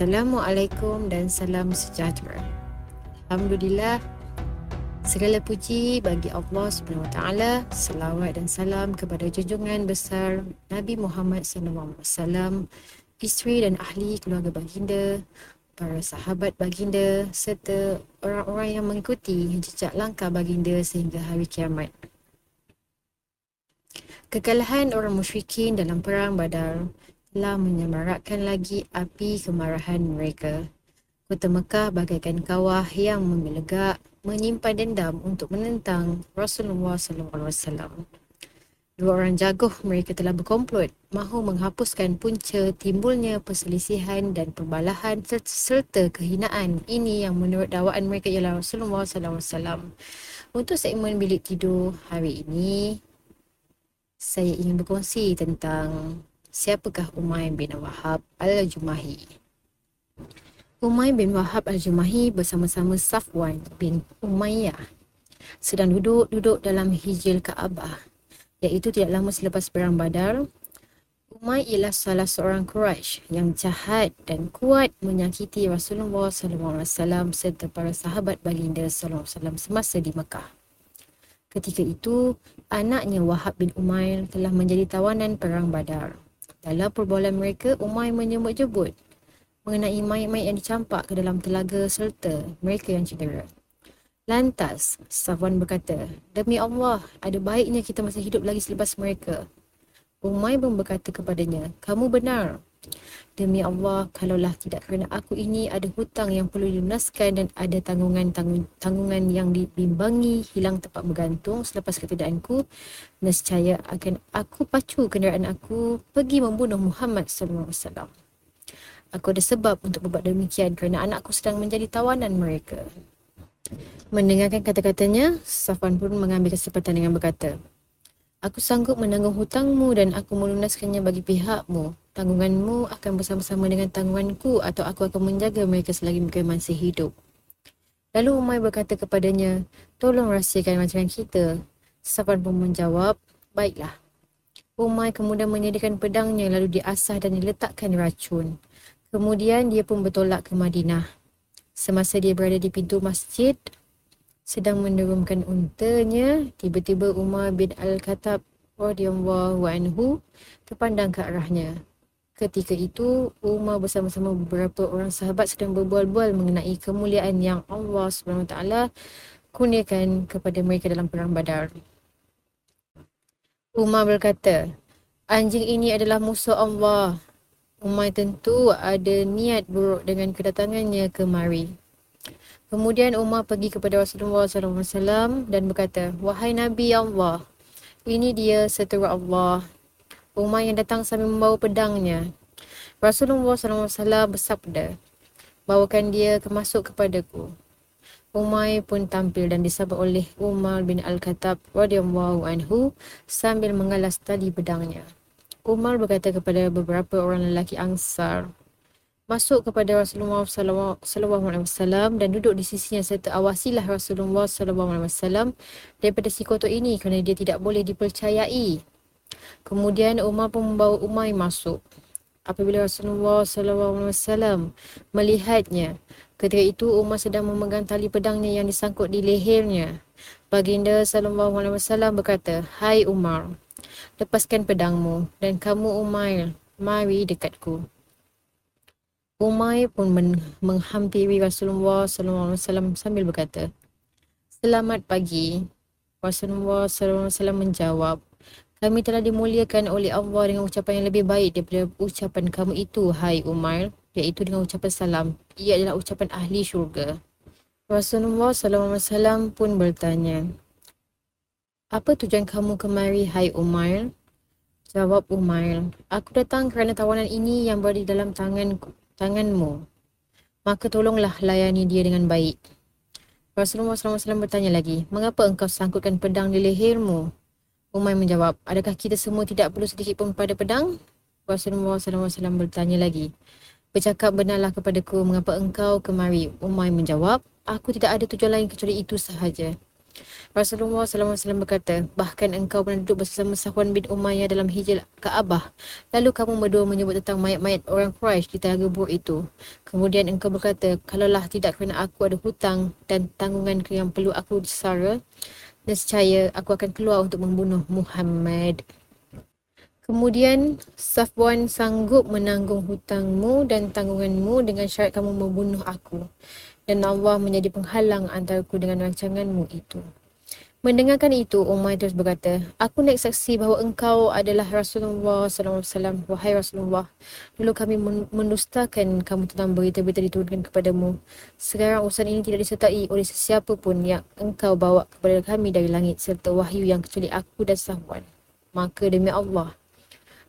Assalamualaikum dan salam sejahtera. Alhamdulillah segala puji bagi Allah Subhanahu Taala. Selawat dan salam kepada junjungan besar Nabi Muhammad wasallam, isteri dan ahli keluarga baginda, para sahabat baginda serta orang-orang yang mengikuti jejak langkah baginda sehingga hari kiamat. Kekalahan orang musyrikin dalam perang Badar telah menyemarakkan lagi api kemarahan mereka. Kota Mekah bagaikan kawah yang menggelegak, menyimpan dendam untuk menentang Rasulullah SAW. Dua orang jagoh mereka telah berkomplot mahu menghapuskan punca timbulnya perselisihan dan perbalahan serta kehinaan. Ini yang menurut dakwaan mereka ialah Rasulullah SAW. Untuk segmen bilik tidur hari ini, saya ingin berkongsi tentang siapakah Umay bin Wahab Al-Jumahi. Umay bin Wahab Al-Jumahi bersama-sama Safwan bin Umayyah sedang duduk-duduk dalam hijil Kaabah iaitu tidak lama selepas perang badar. Umay ialah salah seorang Quraisy yang jahat dan kuat menyakiti Rasulullah SAW serta para sahabat baginda SAW semasa di Mekah. Ketika itu, anaknya Wahab bin Umair telah menjadi tawanan perang badar. Dalam perbualan mereka, Umay menyebut-jebut mengenai mayat-mayat yang dicampak ke dalam telaga serta mereka yang cedera. Lantas, Safwan berkata, Demi Allah, ada baiknya kita masih hidup lagi selepas mereka. Umay pun berkata kepadanya, Kamu benar. Demi Allah, kalaulah tidak kerana aku ini ada hutang yang perlu dilunaskan dan ada tanggungan-tanggungan yang dibimbangi hilang tempat bergantung selepas ketidakanku, nescaya akan aku pacu kenderaan aku pergi membunuh Muhammad SAW. Aku ada sebab untuk berbuat demikian kerana anakku sedang menjadi tawanan mereka. Mendengarkan kata-katanya, Safwan pun mengambil kesempatan dengan berkata, Aku sanggup menanggung hutangmu dan aku melunaskannya bagi pihakmu. Tanggunganmu akan bersama-sama dengan tanggunganku atau aku akan menjaga mereka selagi mereka masih hidup. Lalu Umay berkata kepadanya, tolong rahsiakan macam kita. Safwan pun menjawab, baiklah. Umay kemudian menyediakan pedangnya lalu diasah dan diletakkan racun. Kemudian dia pun bertolak ke Madinah. Semasa dia berada di pintu masjid, sedang menurunkan untanya, tiba-tiba Umar bin Al-Khattab radhiyallahu anhu terpandang ke arahnya. Ketika itu, Umar bersama-sama beberapa orang sahabat sedang berbual-bual mengenai kemuliaan yang Allah SWT kurniakan kepada mereka dalam perang badar. Umar berkata, anjing ini adalah musuh Allah. Umar tentu ada niat buruk dengan kedatangannya kemari. Kemudian Umar pergi kepada Rasulullah SAW dan berkata, Wahai Nabi Allah, ini dia seteru Allah. Umar yang datang sambil membawa pedangnya. Rasulullah SAW bersabda, bawakan dia kemasuk kepadaku. Umar pun tampil dan disabak oleh Umar bin Al-Khattab radhiyallahu anhu sambil mengalas tali pedangnya. Umar berkata kepada beberapa orang lelaki Ansar, masuk kepada Rasulullah sallallahu alaihi wasallam dan duduk di sisinya serta awasilah Rasulullah sallallahu alaihi wasallam daripada si kotor ini kerana dia tidak boleh dipercayai. Kemudian Umar pun membawa Umay masuk. Apabila Rasulullah sallallahu alaihi wasallam melihatnya, ketika itu Umar sedang memegang tali pedangnya yang disangkut di lehernya. Baginda sallallahu alaihi wasallam berkata, "Hai Umar, lepaskan pedangmu dan kamu Umar, mari dekatku." Umay pun men- menghampiri Rasulullah SAW sambil berkata, Selamat pagi. Rasulullah SAW menjawab, kami telah dimuliakan oleh Allah dengan ucapan yang lebih baik daripada ucapan kamu itu, hai Umar, iaitu dengan ucapan salam. Ia adalah ucapan ahli syurga. Rasulullah SAW pun bertanya, Apa tujuan kamu kemari, hai Umar? Jawab Umar, aku datang kerana tawanan ini yang berada di dalam tanganku tanganmu, maka tolonglah layani dia dengan baik. Rasulullah SAW bertanya lagi, mengapa engkau sangkutkan pedang di lehermu? Umay menjawab, adakah kita semua tidak perlu sedikit pun pada pedang? Rasulullah SAW bertanya lagi, bercakap benarlah kepadaku mengapa engkau kemari? Umay menjawab, aku tidak ada tujuan lain kecuali itu sahaja. Rasulullah SAW berkata, bahkan engkau pernah duduk bersama Sahwan bin Umayyah dalam hijil Kaabah. Lalu kamu berdua menyebut tentang mayat-mayat orang Quraisy di telaga buruk itu. Kemudian engkau berkata, kalaulah tidak kerana aku ada hutang dan tanggungan yang perlu aku disara, nescaya aku akan keluar untuk membunuh Muhammad. Kemudian Safwan sanggup menanggung hutangmu dan tanggunganmu dengan syarat kamu membunuh aku. Dan Allah menjadi penghalang antaraku dengan rancanganmu itu. Mendengarkan itu, Umar terus berkata, Aku naik saksi bahawa engkau adalah Rasulullah SAW. Wahai Rasulullah, dulu kami mendustakan kamu tentang berita-berita diturunkan kepadamu. Sekarang urusan ini tidak disertai oleh sesiapa pun yang engkau bawa kepada kami dari langit serta wahyu yang kecuali aku dan Sahwan. Maka demi Allah,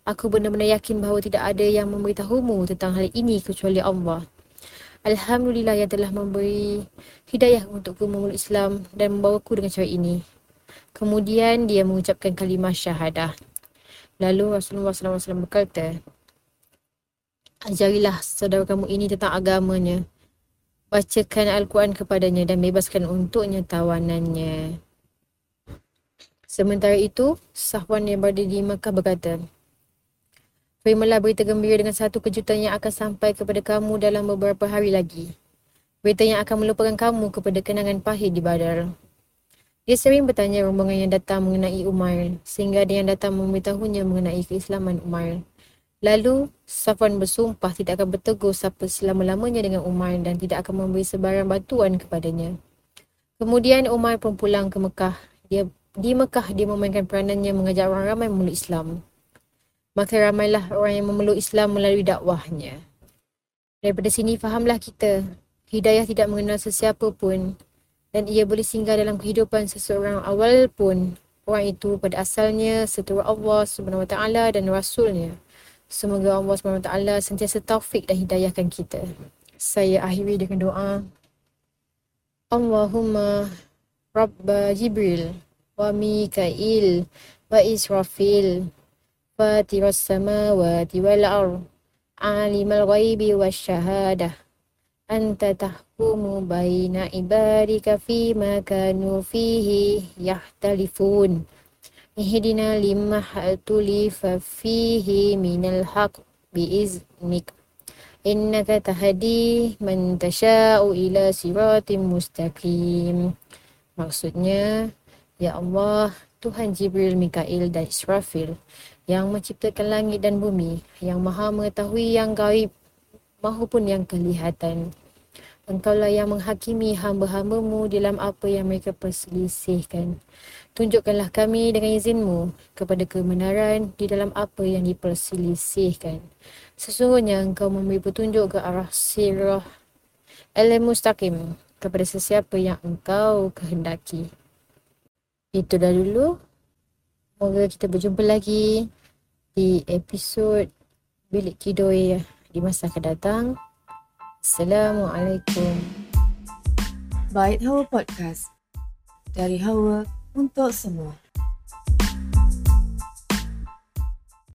Aku benar-benar yakin bahawa tidak ada yang memberitahumu tentang hal ini kecuali Allah. Alhamdulillah yang telah memberi hidayah untukku memeluk Islam dan membawaku dengan cara ini. Kemudian dia mengucapkan kalimah syahadah. Lalu Rasulullah SAW berkata, Ajarilah saudara kamu ini tentang agamanya. Bacakan Al-Quran kepadanya dan bebaskan untuknya tawanannya. Sementara itu, Sahwan yang berada di Makkah berkata, Terimalah berita gembira dengan satu kejutan yang akan sampai kepada kamu dalam beberapa hari lagi. Berita yang akan melupakan kamu kepada kenangan pahit di Badar. Dia sering bertanya rombongan yang datang mengenai Umar sehingga dia yang datang memberitahunya mengenai keislaman Umar. Lalu, Safwan bersumpah tidak akan bertegur siapa selama-lamanya dengan Umar dan tidak akan memberi sebarang bantuan kepadanya. Kemudian Umar pun pulang ke Mekah. Dia di Mekah dia memainkan peranannya mengajak orang ramai memeluk Islam maka ramailah orang yang memeluk Islam melalui dakwahnya. Daripada sini fahamlah kita, hidayah tidak mengenal sesiapa pun dan ia boleh singgah dalam kehidupan seseorang awal pun orang itu pada asalnya setelah Allah Subhanahu Wa Taala dan Rasulnya. Semoga Allah Subhanahu Wa Taala sentiasa taufik dan hidayahkan kita. Saya akhiri dengan doa. Allahumma Rabba Jibril wa Mikail wa Israfil فاتر السماوات والأرض عالم الغيب والشهادة أنت تحكم بين عبادك فيما كانوا فيه يختلفون اهدنا لما اختلف فيه من الحق بإذنك إنك تهدي من تشاء إلى صراط مستقيم Maksudnya, Ya Allah, Tuhan Jibril, Mikail dan Israfil yang menciptakan langit dan bumi, yang maha mengetahui yang gaib mahupun yang kelihatan. Engkaulah yang menghakimi hamba-hambamu dalam apa yang mereka perselisihkan. Tunjukkanlah kami dengan izinmu kepada kebenaran di dalam apa yang diperselisihkan. Sesungguhnya engkau memberi petunjuk ke arah sirah al-mustaqim kepada sesiapa yang engkau kehendaki. Itu dah dulu. Semoga kita berjumpa lagi di episod Bilik Kidoi di masa akan datang. Assalamualaikum. Bait Hawa Podcast. Dari Hawa untuk semua.